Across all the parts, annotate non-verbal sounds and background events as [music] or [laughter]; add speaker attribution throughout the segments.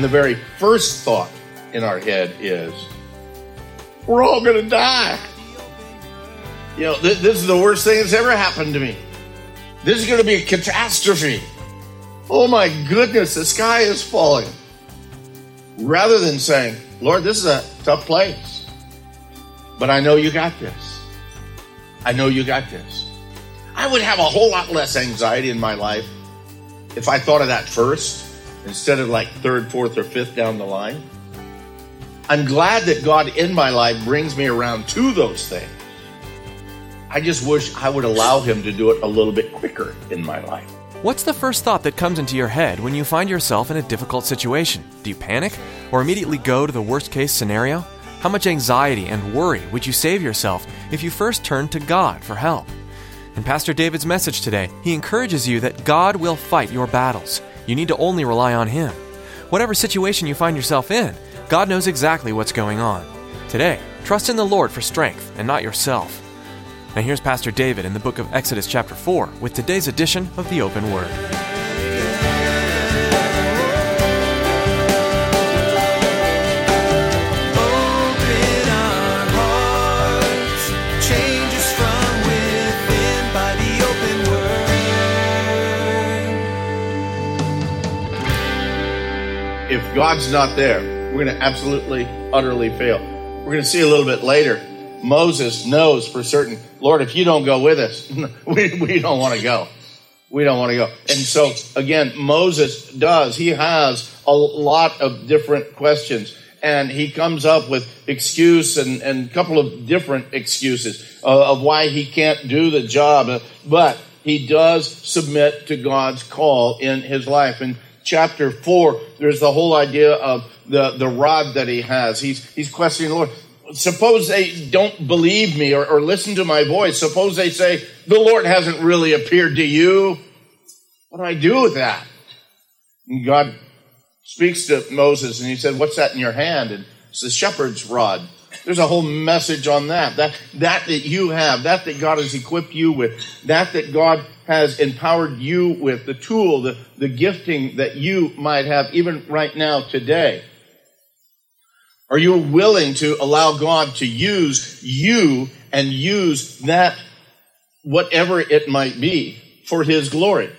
Speaker 1: And the
Speaker 2: very first thought in our head is, we're all going to die. You know, th- this is the worst thing that's ever happened to me. This is going to be a catastrophe. Oh my goodness, the sky is falling. Rather than saying, Lord, this is a tough place, but I know you got this. I know you got this. I would have a whole lot less anxiety in my life if I thought of that first instead of like third, fourth, or fifth down the line. I'm glad that God in my life brings me around to those things. I just wish I would allow Him to do it a little bit quicker in my life.
Speaker 3: What's the first thought that comes into your head when you find yourself in a difficult situation? Do you panic or immediately go to the worst case scenario? How much anxiety and worry would you save yourself if you first turned to God for help? In Pastor David's message today, he encourages you that God will fight your battles. You need to only rely on Him. Whatever situation you find yourself in, God knows exactly what's going on. Today, trust in the Lord for strength and not yourself. Now here's Pastor David in the book of Exodus chapter 4 with today's edition of the Open Word.
Speaker 2: God's not there, we're going to absolutely, utterly fail. We're going to see a little bit later. Moses knows for certain, Lord, if you don't go with us, [laughs] we, we don't want to go. We don't want to go. And so, again, Moses does. He has a lot of different questions. And he comes up with excuse and, and a couple of different excuses uh, of why he can't do the job. But he does submit to God's call in his life. In chapter four, there's the whole idea of the, the rod that he has. He's, he's questioning the Lord. Suppose they don't believe me or, or listen to my voice. Suppose they say, the Lord hasn't really appeared to you. What do I do with that? And God speaks to Moses and he said, What's that in your hand? And it's the shepherd's rod. There's a whole message on that. That that that you have, that that God has equipped you with, that that God has empowered you with, the tool, the, the gifting that you might have even right now today. Are you willing to allow God to use you and use that, whatever it might be, for His glory?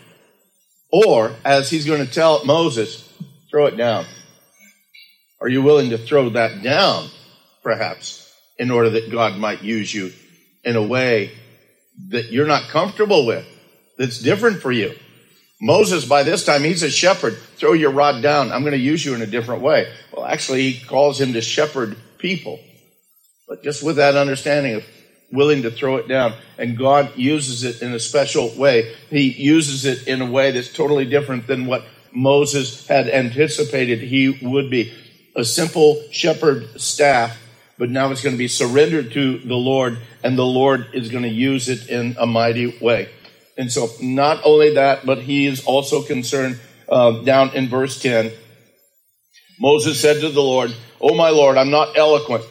Speaker 2: Or, as He's going to tell Moses, throw it down. Are you willing to throw that down, perhaps, in order that God might use you in a way that you're not comfortable with, that's different for you? Moses, by this time, he's a shepherd. Throw your rod down. I'm going to use you in a different way. Well, actually, he calls him to shepherd people. But just with that understanding of willing to throw it down, and God uses it in a special way. He uses it in a way that's totally different than what Moses had anticipated he would be. A simple shepherd staff, but now it's going to be surrendered to the Lord, and the Lord is going to use it in a mighty way. And so, not only that, but he is also concerned uh, down in verse 10. Moses said to the Lord, Oh, my Lord, I'm not eloquent,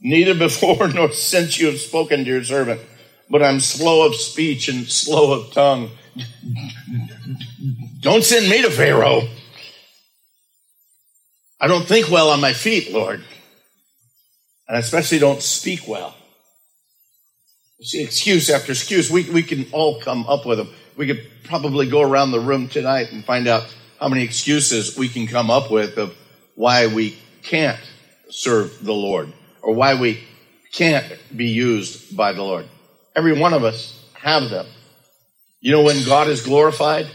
Speaker 2: neither before [laughs] nor since you have spoken to your servant, but I'm slow of speech and slow of tongue. [laughs] Don't send me to Pharaoh. I don't think well on my feet, Lord. And I especially don't speak well. See, excuse after excuse, we, we can all come up with them. We could probably go around the room tonight and find out how many excuses we can come up with of why we can't serve the Lord or why we can't be used by the Lord. Every one of us have them. You know when God is glorified?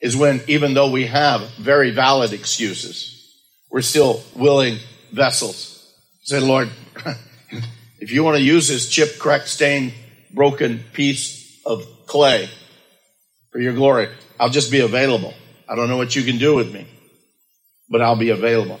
Speaker 2: Is when, even though we have very valid excuses, we're still willing vessels. Say, Lord, [laughs] If you want to use this chip, cracked, stained, broken piece of clay for your glory, I'll just be available. I don't know what you can do with me, but I'll be available.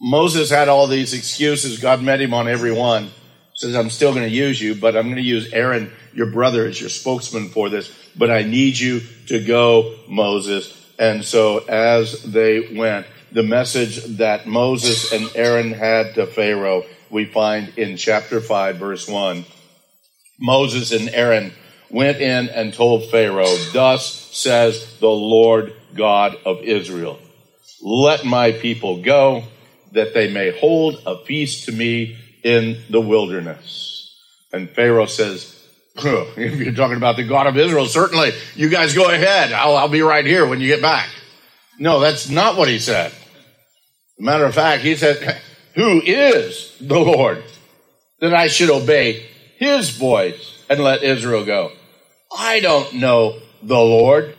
Speaker 2: Moses had all these excuses. God met him on every one. Says, I'm still going to use you, but I'm going to use Aaron, your brother, as your spokesman for this. But I need you to go, Moses. And so as they went, the message that Moses and Aaron had to Pharaoh, we find in chapter 5, verse 1. Moses and Aaron went in and told Pharaoh, Thus says the Lord God of Israel, Let my people go, that they may hold a feast to me in the wilderness. And Pharaoh says, If you're talking about the God of Israel, certainly you guys go ahead. I'll, I'll be right here when you get back. No, that's not what he said. Matter of fact, he said, Who is the Lord that I should obey his voice and let Israel go? I don't know the Lord,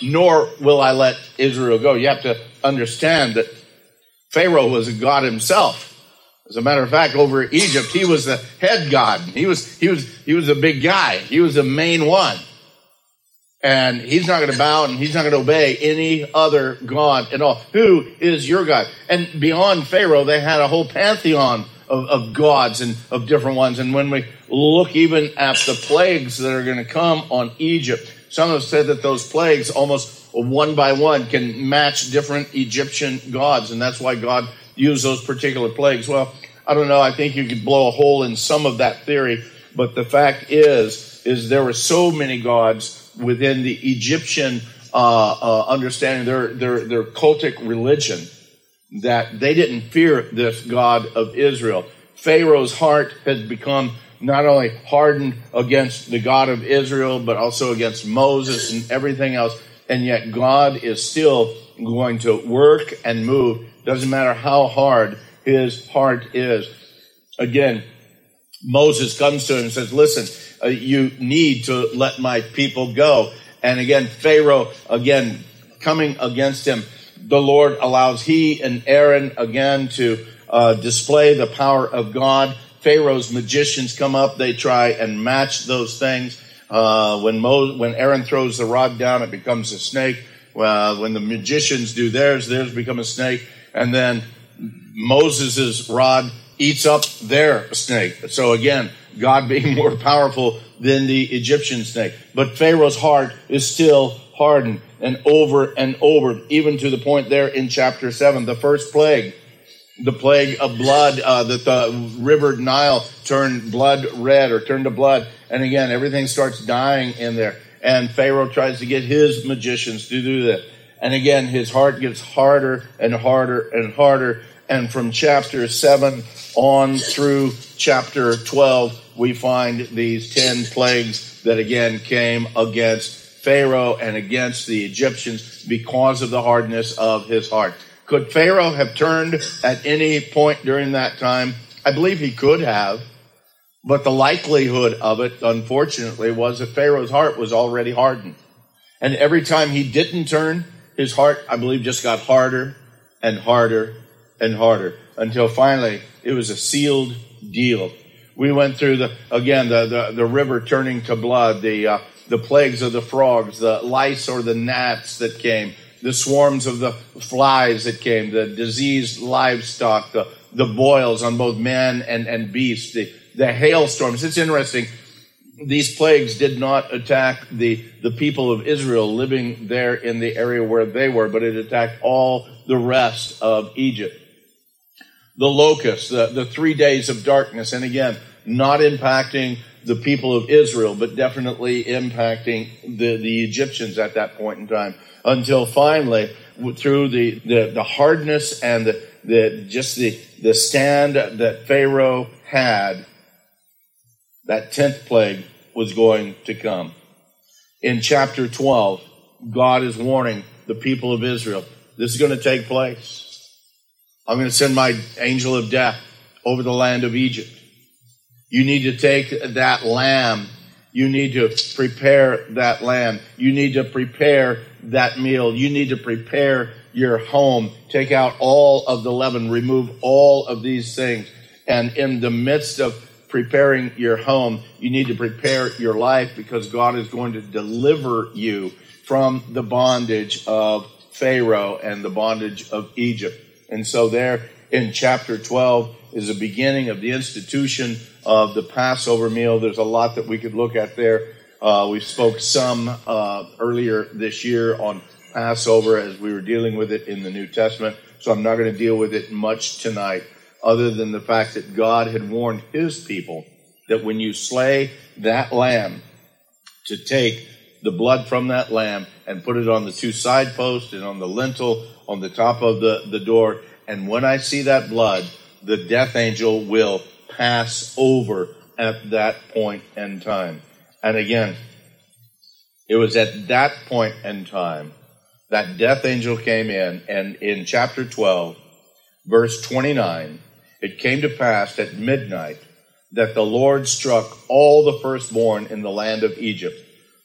Speaker 2: nor will I let Israel go. You have to understand that Pharaoh was a God himself. As a matter of fact, over Egypt, he was the head god. He was, he was, he was a big guy. He was the main one. And he's not going to bow and he's not going to obey any other God at all. Who is your God? And beyond Pharaoh, they had a whole pantheon of, of gods and of different ones. And when we look even at the plagues that are going to come on Egypt, some have said that those plagues almost one by one can match different Egyptian gods. And that's why God used those particular plagues. Well, I don't know. I think you could blow a hole in some of that theory. But the fact is, is there were so many gods within the Egyptian uh, uh, understanding, their, their, their cultic religion, that they didn't fear this God of Israel. Pharaoh's heart had become not only hardened against the God of Israel, but also against Moses and everything else. And yet God is still going to work and move. Doesn't matter how hard his heart is. Again, Moses comes to him and says, listen, uh, you need to let my people go. And again, Pharaoh, again, coming against him, the Lord allows he and Aaron again to uh, display the power of God. Pharaoh's magicians come up, they try and match those things. Uh, when Mo- when Aaron throws the rod down, it becomes a snake. When the magicians do theirs, theirs become a snake. And then Moses' rod eats up their snake. So again, God being [laughs] more powerful than the Egyptian snake. But Pharaoh's heart is still hardened and over and over, even to the point there in chapter 7, the first plague, the plague of blood, uh, that the river Nile turned blood red or turned to blood. And again, everything starts dying in there. And Pharaoh tries to get his magicians to do that. And again, his heart gets harder and harder and harder. And from chapter 7 on through chapter 12, we find these 10 plagues that again came against Pharaoh and against the Egyptians because of the hardness of his heart. Could Pharaoh have turned at any point during that time? I believe he could have, but the likelihood of it, unfortunately, was that Pharaoh's heart was already hardened. And every time he didn't turn, his heart, I believe, just got harder and harder and harder until finally it was a sealed deal. We went through the, again, the, the, the river turning to blood, the, uh, the plagues of the frogs, the lice or the gnats that came, the swarms of the flies that came, the diseased livestock, the, the boils on both men and, and beasts, the, the hailstorms. It's interesting. These plagues did not attack the, the people of Israel living there in the area where they were, but it attacked all the rest of Egypt the locusts, the, the three days of darkness, and again, not impacting the people of Israel, but definitely impacting the, the Egyptians at that point in time. Until finally, through the, the, the hardness and the, the, just the, the stand that Pharaoh had, that tenth plague was going to come. In chapter 12, God is warning the people of Israel, this is going to take place. I'm going to send my angel of death over the land of Egypt. You need to take that lamb. You need to prepare that lamb. You need to prepare that meal. You need to prepare your home. Take out all of the leaven. Remove all of these things. And in the midst of preparing your home, you need to prepare your life because God is going to deliver you from the bondage of Pharaoh and the bondage of Egypt. And so there in chapter 12 is the beginning of the institution of the Passover meal. There's a lot that we could look at there. Uh, we spoke some uh, earlier this year on Passover as we were dealing with it in the New Testament. So I'm not going to deal with it much tonight, other than the fact that God had warned his people that when you slay that lamb, to take the blood from that lamb and put it on the two side posts and on the lintel on the top of the, the door. And when I see that blood, the death angel will pass over at that point in time. And again, it was at that point in time that death angel came in, and in chapter 12, verse 29, it came to pass at midnight that the Lord struck all the firstborn in the land of Egypt,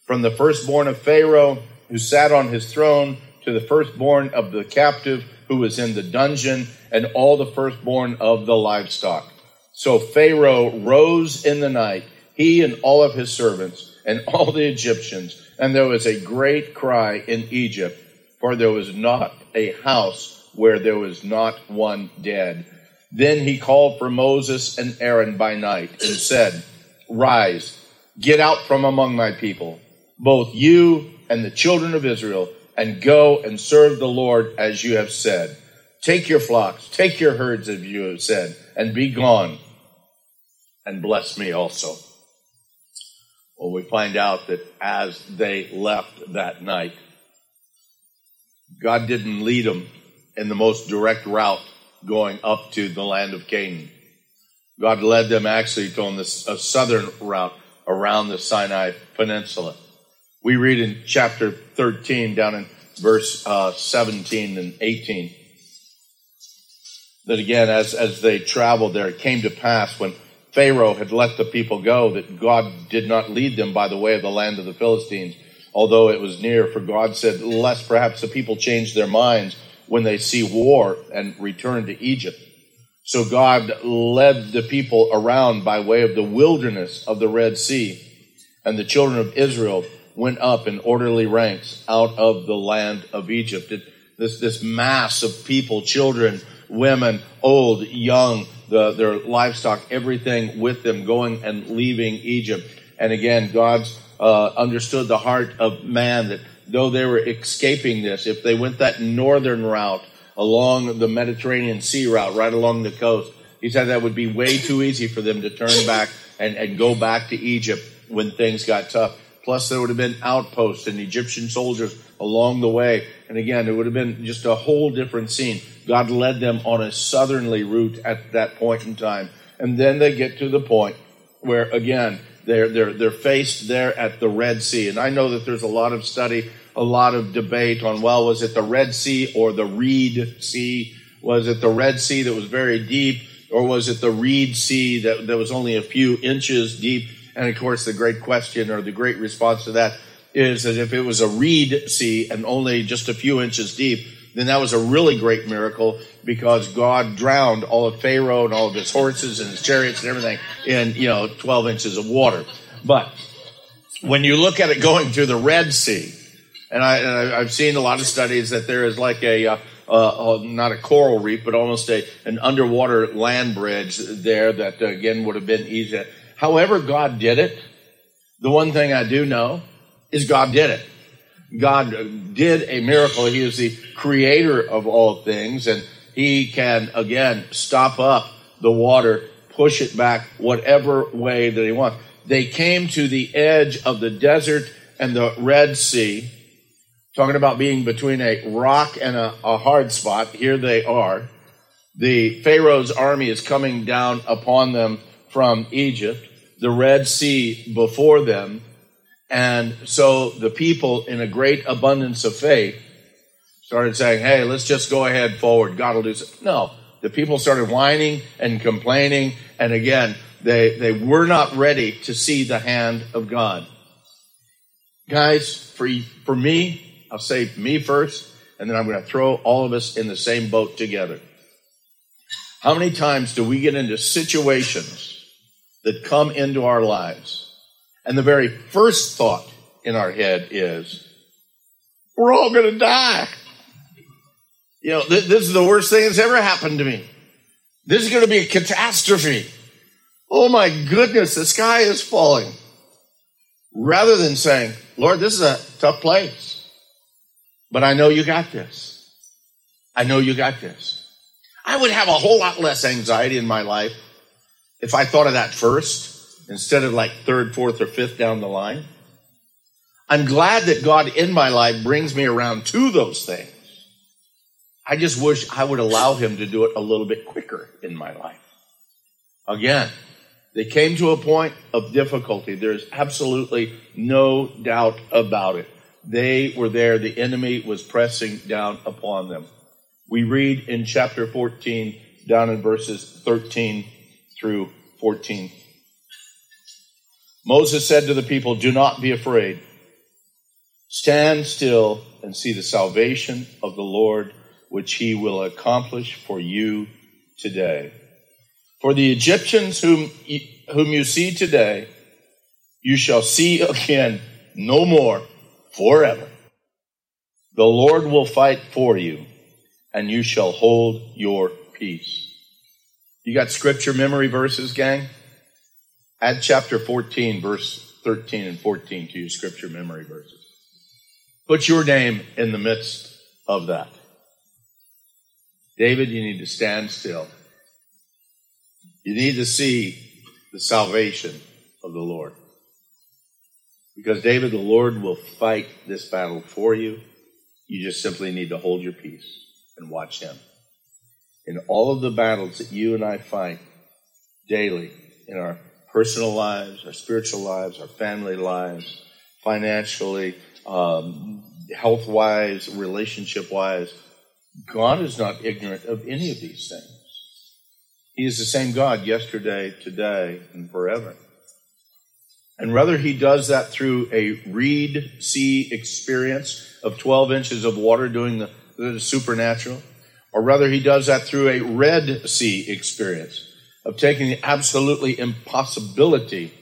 Speaker 2: from the firstborn of Pharaoh who sat on his throne to the firstborn of the captive who was in the dungeon, and all the firstborn of the livestock. So Pharaoh rose in the night, he and all of his servants, and [laughs] all the Egyptians, and there was a great cry in Egypt, for there was not a house where there was not one dead. Then he called for Moses and Aaron by night and said, Rise, get out from among my people, both you and the children of Israel, and go and serve the Lord as you have said. Take your flocks, take your herds, as you have said, and be gone, and bless me also. Well, we find out that as they left that night, God didn't lead them in the most direct route going up to the land of Canaan. God led them actually on this a southern route around the Sinai Peninsula. We read in chapter 13 down in verse uh, 17 and 18 that again, as, as they traveled there, it came to pass when Pharaoh had let the people go that God did not lead them by the way of the land of the Philistines, although it was near, for God said, lest perhaps the people change their minds when they see war and return to Egypt. So God led the people around by way of the wilderness of the Red Sea, and the children of Israel went up in orderly ranks out of the land of Egypt. It, this, this mass of people, children, women, old, young, the, their livestock, everything with them going and leaving Egypt. And again, God's uh, understood the heart of man that though they were escaping this, if they went that northern route along the Mediterranean Sea route, right along the coast, he said that would be way too easy for them to turn back and, and go back to Egypt when things got tough. Plus, there would have been outposts and Egyptian soldiers along the way. And again, it would have been just a whole different scene. God led them on a southerly route at that point in time. And then they get to the point where, again, they're, they're, they're faced there at the Red Sea. And I know that there's a lot of study, a lot of debate on, well, was it the Red Sea or the Reed Sea? Was it the Red Sea that was very deep? Or was it the Reed Sea that, that was only a few inches deep? And of course, the great question or the great response to that is that if it was a reed sea and only just a few inches deep, then that was a really great miracle because God drowned all of Pharaoh and all of his horses and his chariots and everything in, you know, 12 inches of water. But when you look at it going through the Red Sea, and, I, have seen a lot of studies that there is like a, uh, uh, not a coral reef, but almost a, an underwater land bridge there that again would have been easy. However, God did it. The one thing I do know is God did it. God did a miracle. He is the creator of all things, and He can, again, stop up the water, push it back whatever way that He wants. They came to the edge of the desert and the Red Sea, talking about being between a rock and a, a hard spot. Here they are. The Pharaoh's army is coming down upon them from Egypt, the Red Sea before them and so the people, in a great abundance of faith, started saying, hey, let's just go ahead forward. God will do something. No. The people started whining and complaining. And again, they, they were not ready to see the hand of God. Guys, for, for me, I'll say me first, and then I'm going to throw all of us in the same boat together. How many times do we get into situations that come into our lives. And the very first thought in our head is, we're all going to die. You know, th- this is the worst thing that's ever happened to me. This is going to be a catastrophe. Oh my goodness, the sky is falling. Rather than saying, Lord, this is a tough place, but I know you got this. I know you got this. I would have a whole lot less anxiety in my life if I thought of that first instead of like third, fourth, or fifth down the line. I'm glad that God in my life brings me around to those things. I just wish I would allow Him to do it a little bit quicker in my life. Again, they came to a point of difficulty. There's absolutely no doubt about it. They were there. The enemy was pressing down upon them. We read in chapter 14, down in verses 13 through 14. Moses said to the people, Do not be afraid. Stand still and see the salvation of the Lord, which he will accomplish for you today. For the Egyptians whom, whom you see today, you shall see again no more forever. The Lord will fight for you, and you shall hold your peace. You got scripture memory verses, gang? Add chapter 14, verse 13 and 14 to your scripture memory verses. Put your name in the midst of that. David, you need to stand still. You need to see the salvation of the Lord. Because David, the Lord will fight this battle for you. You just simply need to hold your peace and watch him. In all of the battles that you and I fight daily in our personal lives, our spiritual lives, our family lives, financially, um, health wise, relationship wise. God is not ignorant of any of these things. He is the same God yesterday, today, and forever. And whether he does that through a reed sea experience of 12 inches of water doing the, the supernatural, or rather, he does that through a red sea experience of taking the absolutely impossibility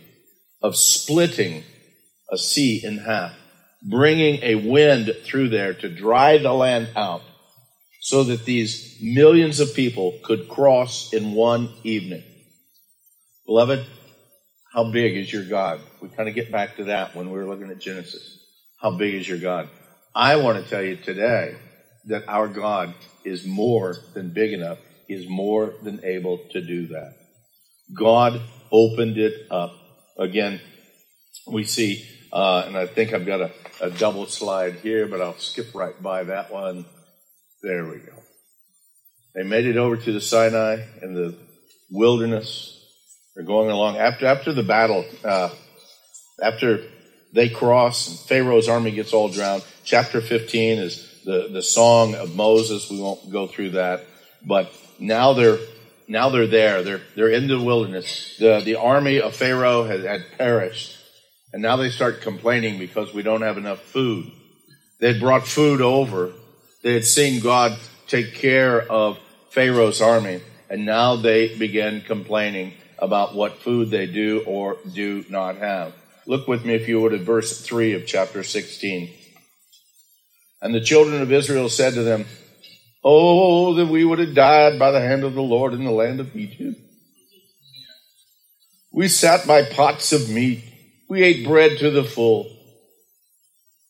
Speaker 2: of splitting a sea in half bringing a wind through there to dry the land out so that these millions of people could cross in one evening. Beloved, how big is your God? We kind of get back to that when we were looking at Genesis. How big is your God? I want to tell you today that our God is more than big enough. Is more than able to do that. God opened it up. Again, we see uh, and I think I've got a, a double slide here, but I'll skip right by that one. There we go. They made it over to the Sinai in the wilderness. They're going along after after the battle. Uh, after they cross and Pharaoh's army gets all drowned. Chapter 15 is the, the song of Moses. We won't go through that, but now they're now they're there. They're they're in the wilderness. The the army of Pharaoh had, had perished. And now they start complaining because we don't have enough food. They had brought food over. They had seen God take care of Pharaoh's army. And now they begin complaining about what food they do or do not have. Look with me, if you would, at verse 3 of chapter 16. And the children of Israel said to them, Oh, that we would have died by the hand of the Lord in the land of Egypt. We sat by pots of meat we ate bread to the full.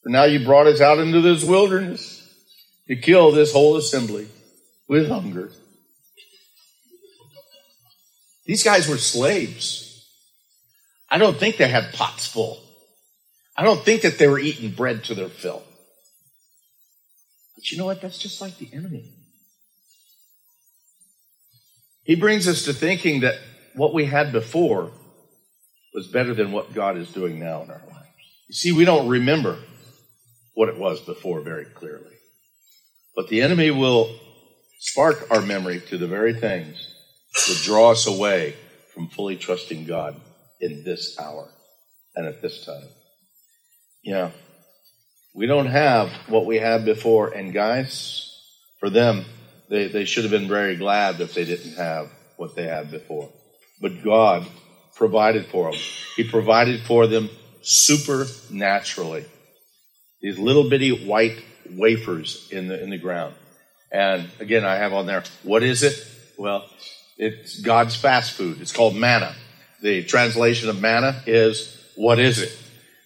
Speaker 2: But now you brought us out into this wilderness to kill this whole assembly with hunger. These guys were slaves. I don't think they had pots full. I don't think that they were eating bread to their fill. But you know what? That's just like the enemy. He brings us to thinking that what we had before was better than what God is doing now in our lives. You see, we don't remember what it was before very clearly. But the enemy will spark our memory to the very things that draw us away from fully trusting God in this hour and at this time. Yeah. We don't have what we had before. And guys, for them, they, they should have been very glad that they didn't have what they had before. But God provided for them. He provided for them supernaturally. These little bitty white wafers in the in the ground. And again, I have on there, what is it? Well, it's God's fast food. It's called manna. The translation of manna is what is it?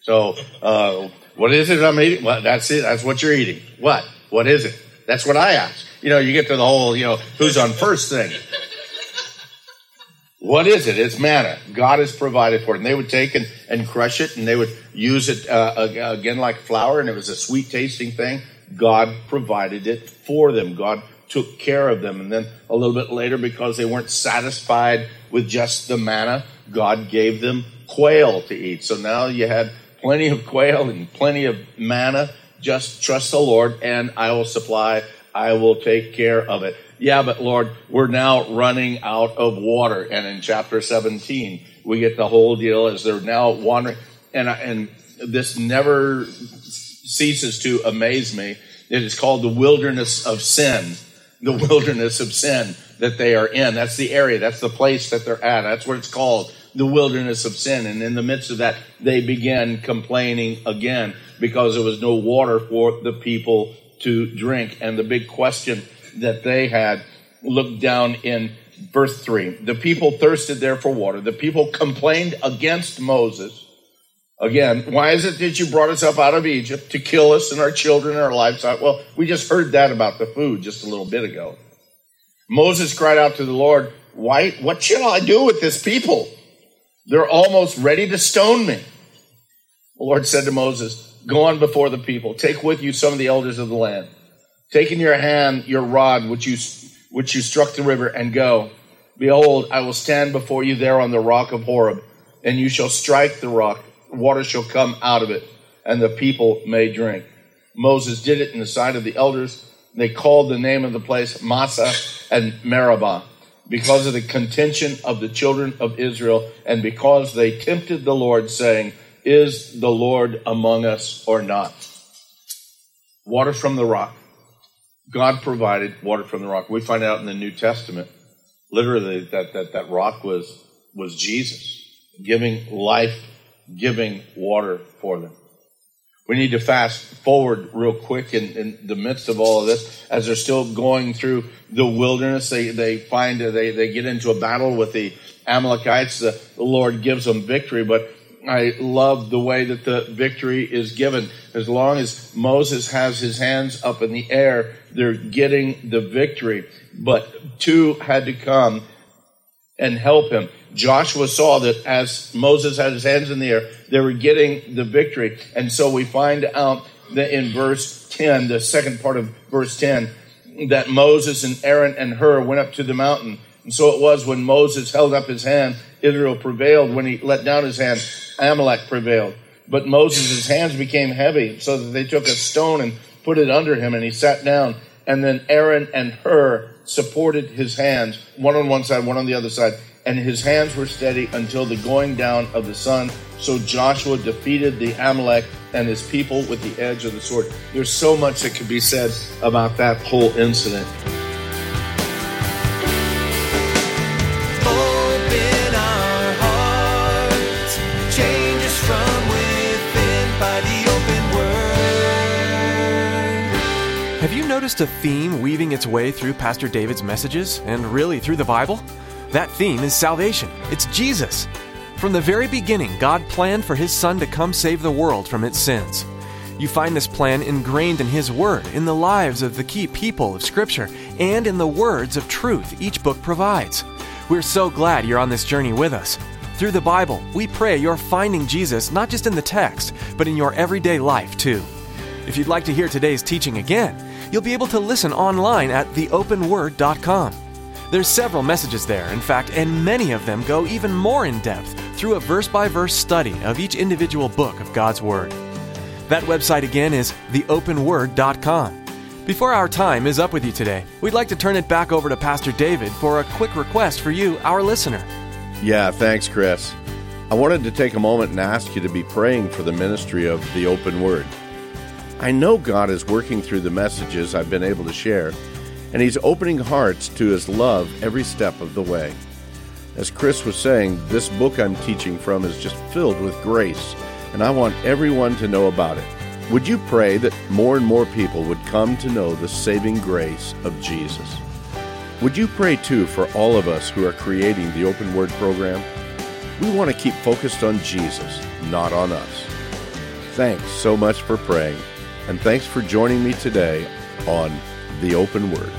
Speaker 2: So, uh, what is it I'm eating? Well, that's it. That's what you're eating. What? What is it? That's what I ask. You know, you get to the whole, you know, who's on first thing. What is it? It's manna. God has provided for it. And they would take and, and crush it and they would use it uh, again like flour and it was a sweet tasting thing. God provided it for them. God took care of them. And then a little bit later, because they weren't satisfied with just the manna, God gave them quail to eat. So now you had plenty of quail and plenty of manna. Just trust the Lord and I will supply. I will take care of it. Yeah, but Lord, we're now running out of water. And in chapter 17, we get the whole deal as they're now wandering. And, and this never ceases to amaze me. It is called the wilderness of sin. The [laughs] wilderness of sin that they are in. That's the area. That's the place that they're at. That's what it's called. The wilderness of sin. And in the midst of that, they began complaining again because there was no water for the people to drink. And the big question that they had looked down in verse 3. The people thirsted there for water. The people complained against Moses Again, why is it that you brought us up out of Egypt to kill us and our children and our livestock? Well, we just heard that about the food just a little bit ago. Moses cried out to the Lord, why, what shall I do with this people? They're almost ready to stone me. The Lord said to Moses, Go on before the people. Take with you some of the elders of the land. Take in your hand your rod, which you, which you struck the river, and go. Behold, I will stand before you there on the rock of Horeb, and you shall strike the rock water shall come out of it, and the people may drink. Moses did it in the sight of the elders. They called the name of the place Massah and Meribah because of the contention of the children of Israel and because they tempted the Lord, saying, Is the Lord among us or not? Water from the rock. God provided water from the rock. We find out in the New Testament, literally, that that, that rock was, was Jesus giving life giving water for them. We need to fast forward real quick in, in, the midst of all of this as they're still going through the wilderness. They, they find, they, they get into a battle with the Amalekites. The, the Lord gives them victory, but I love the way that the victory is given. As long as Moses has his hands up in the air, they're getting the victory. But two had to come and help him. Joshua saw that as Moses had his hands in the air, they were getting the victory. And so we find out that in verse 10, the second part of verse 10, that Moses and Aaron and Hur went up to the mountain. And so it was when Moses held up his hand, Israel prevailed. When he let down his hand, Amalek prevailed. But Moses' hands became heavy, so that they took a stone and put it under him, and he sat down. And then Aaron and Hur supported his hands, one on one side, one on the other side and his hands were steady until the going down of the sun. So Joshua defeated the Amalek and his people with the edge of the sword. There's so much that could be said about that whole incident.
Speaker 3: Noticed a theme weaving its way through Pastor David's messages and really through the Bible? That theme is salvation. It's Jesus. From the very beginning, God planned for His Son to come save the world from its sins. You find this plan ingrained in His Word, in the lives of the key people of Scripture, and in the words of truth each book provides. We're so glad you're on this journey with us. Through the Bible, we pray you're finding Jesus not just in the text, but in your everyday life too. If you'd like to hear today's teaching again, you'll be able to listen online at theopenword.com. There's several messages there, in fact, and many of them go even more in depth through a verse by verse study of each individual book of God's Word. That website again is theopenword.com. Before our time is up with you today, we'd like to turn it back over to Pastor David for a quick request for you, our listener.
Speaker 4: Yeah, thanks, Chris. I wanted to take a moment and ask you to be praying for the ministry of the open word. I know God is working through the messages I've been able to share and He's opening hearts to His love every step of the way.
Speaker 2: As Chris was saying, this book I'm teaching from is just filled with grace, and I want everyone to know about it. Would you pray that more and more people would come to know the saving grace of Jesus? Would you pray too for all of us who are creating the Open Word program? We want to keep focused on Jesus, not on us. Thanks so much for praying, and thanks for joining me today on the Open Word.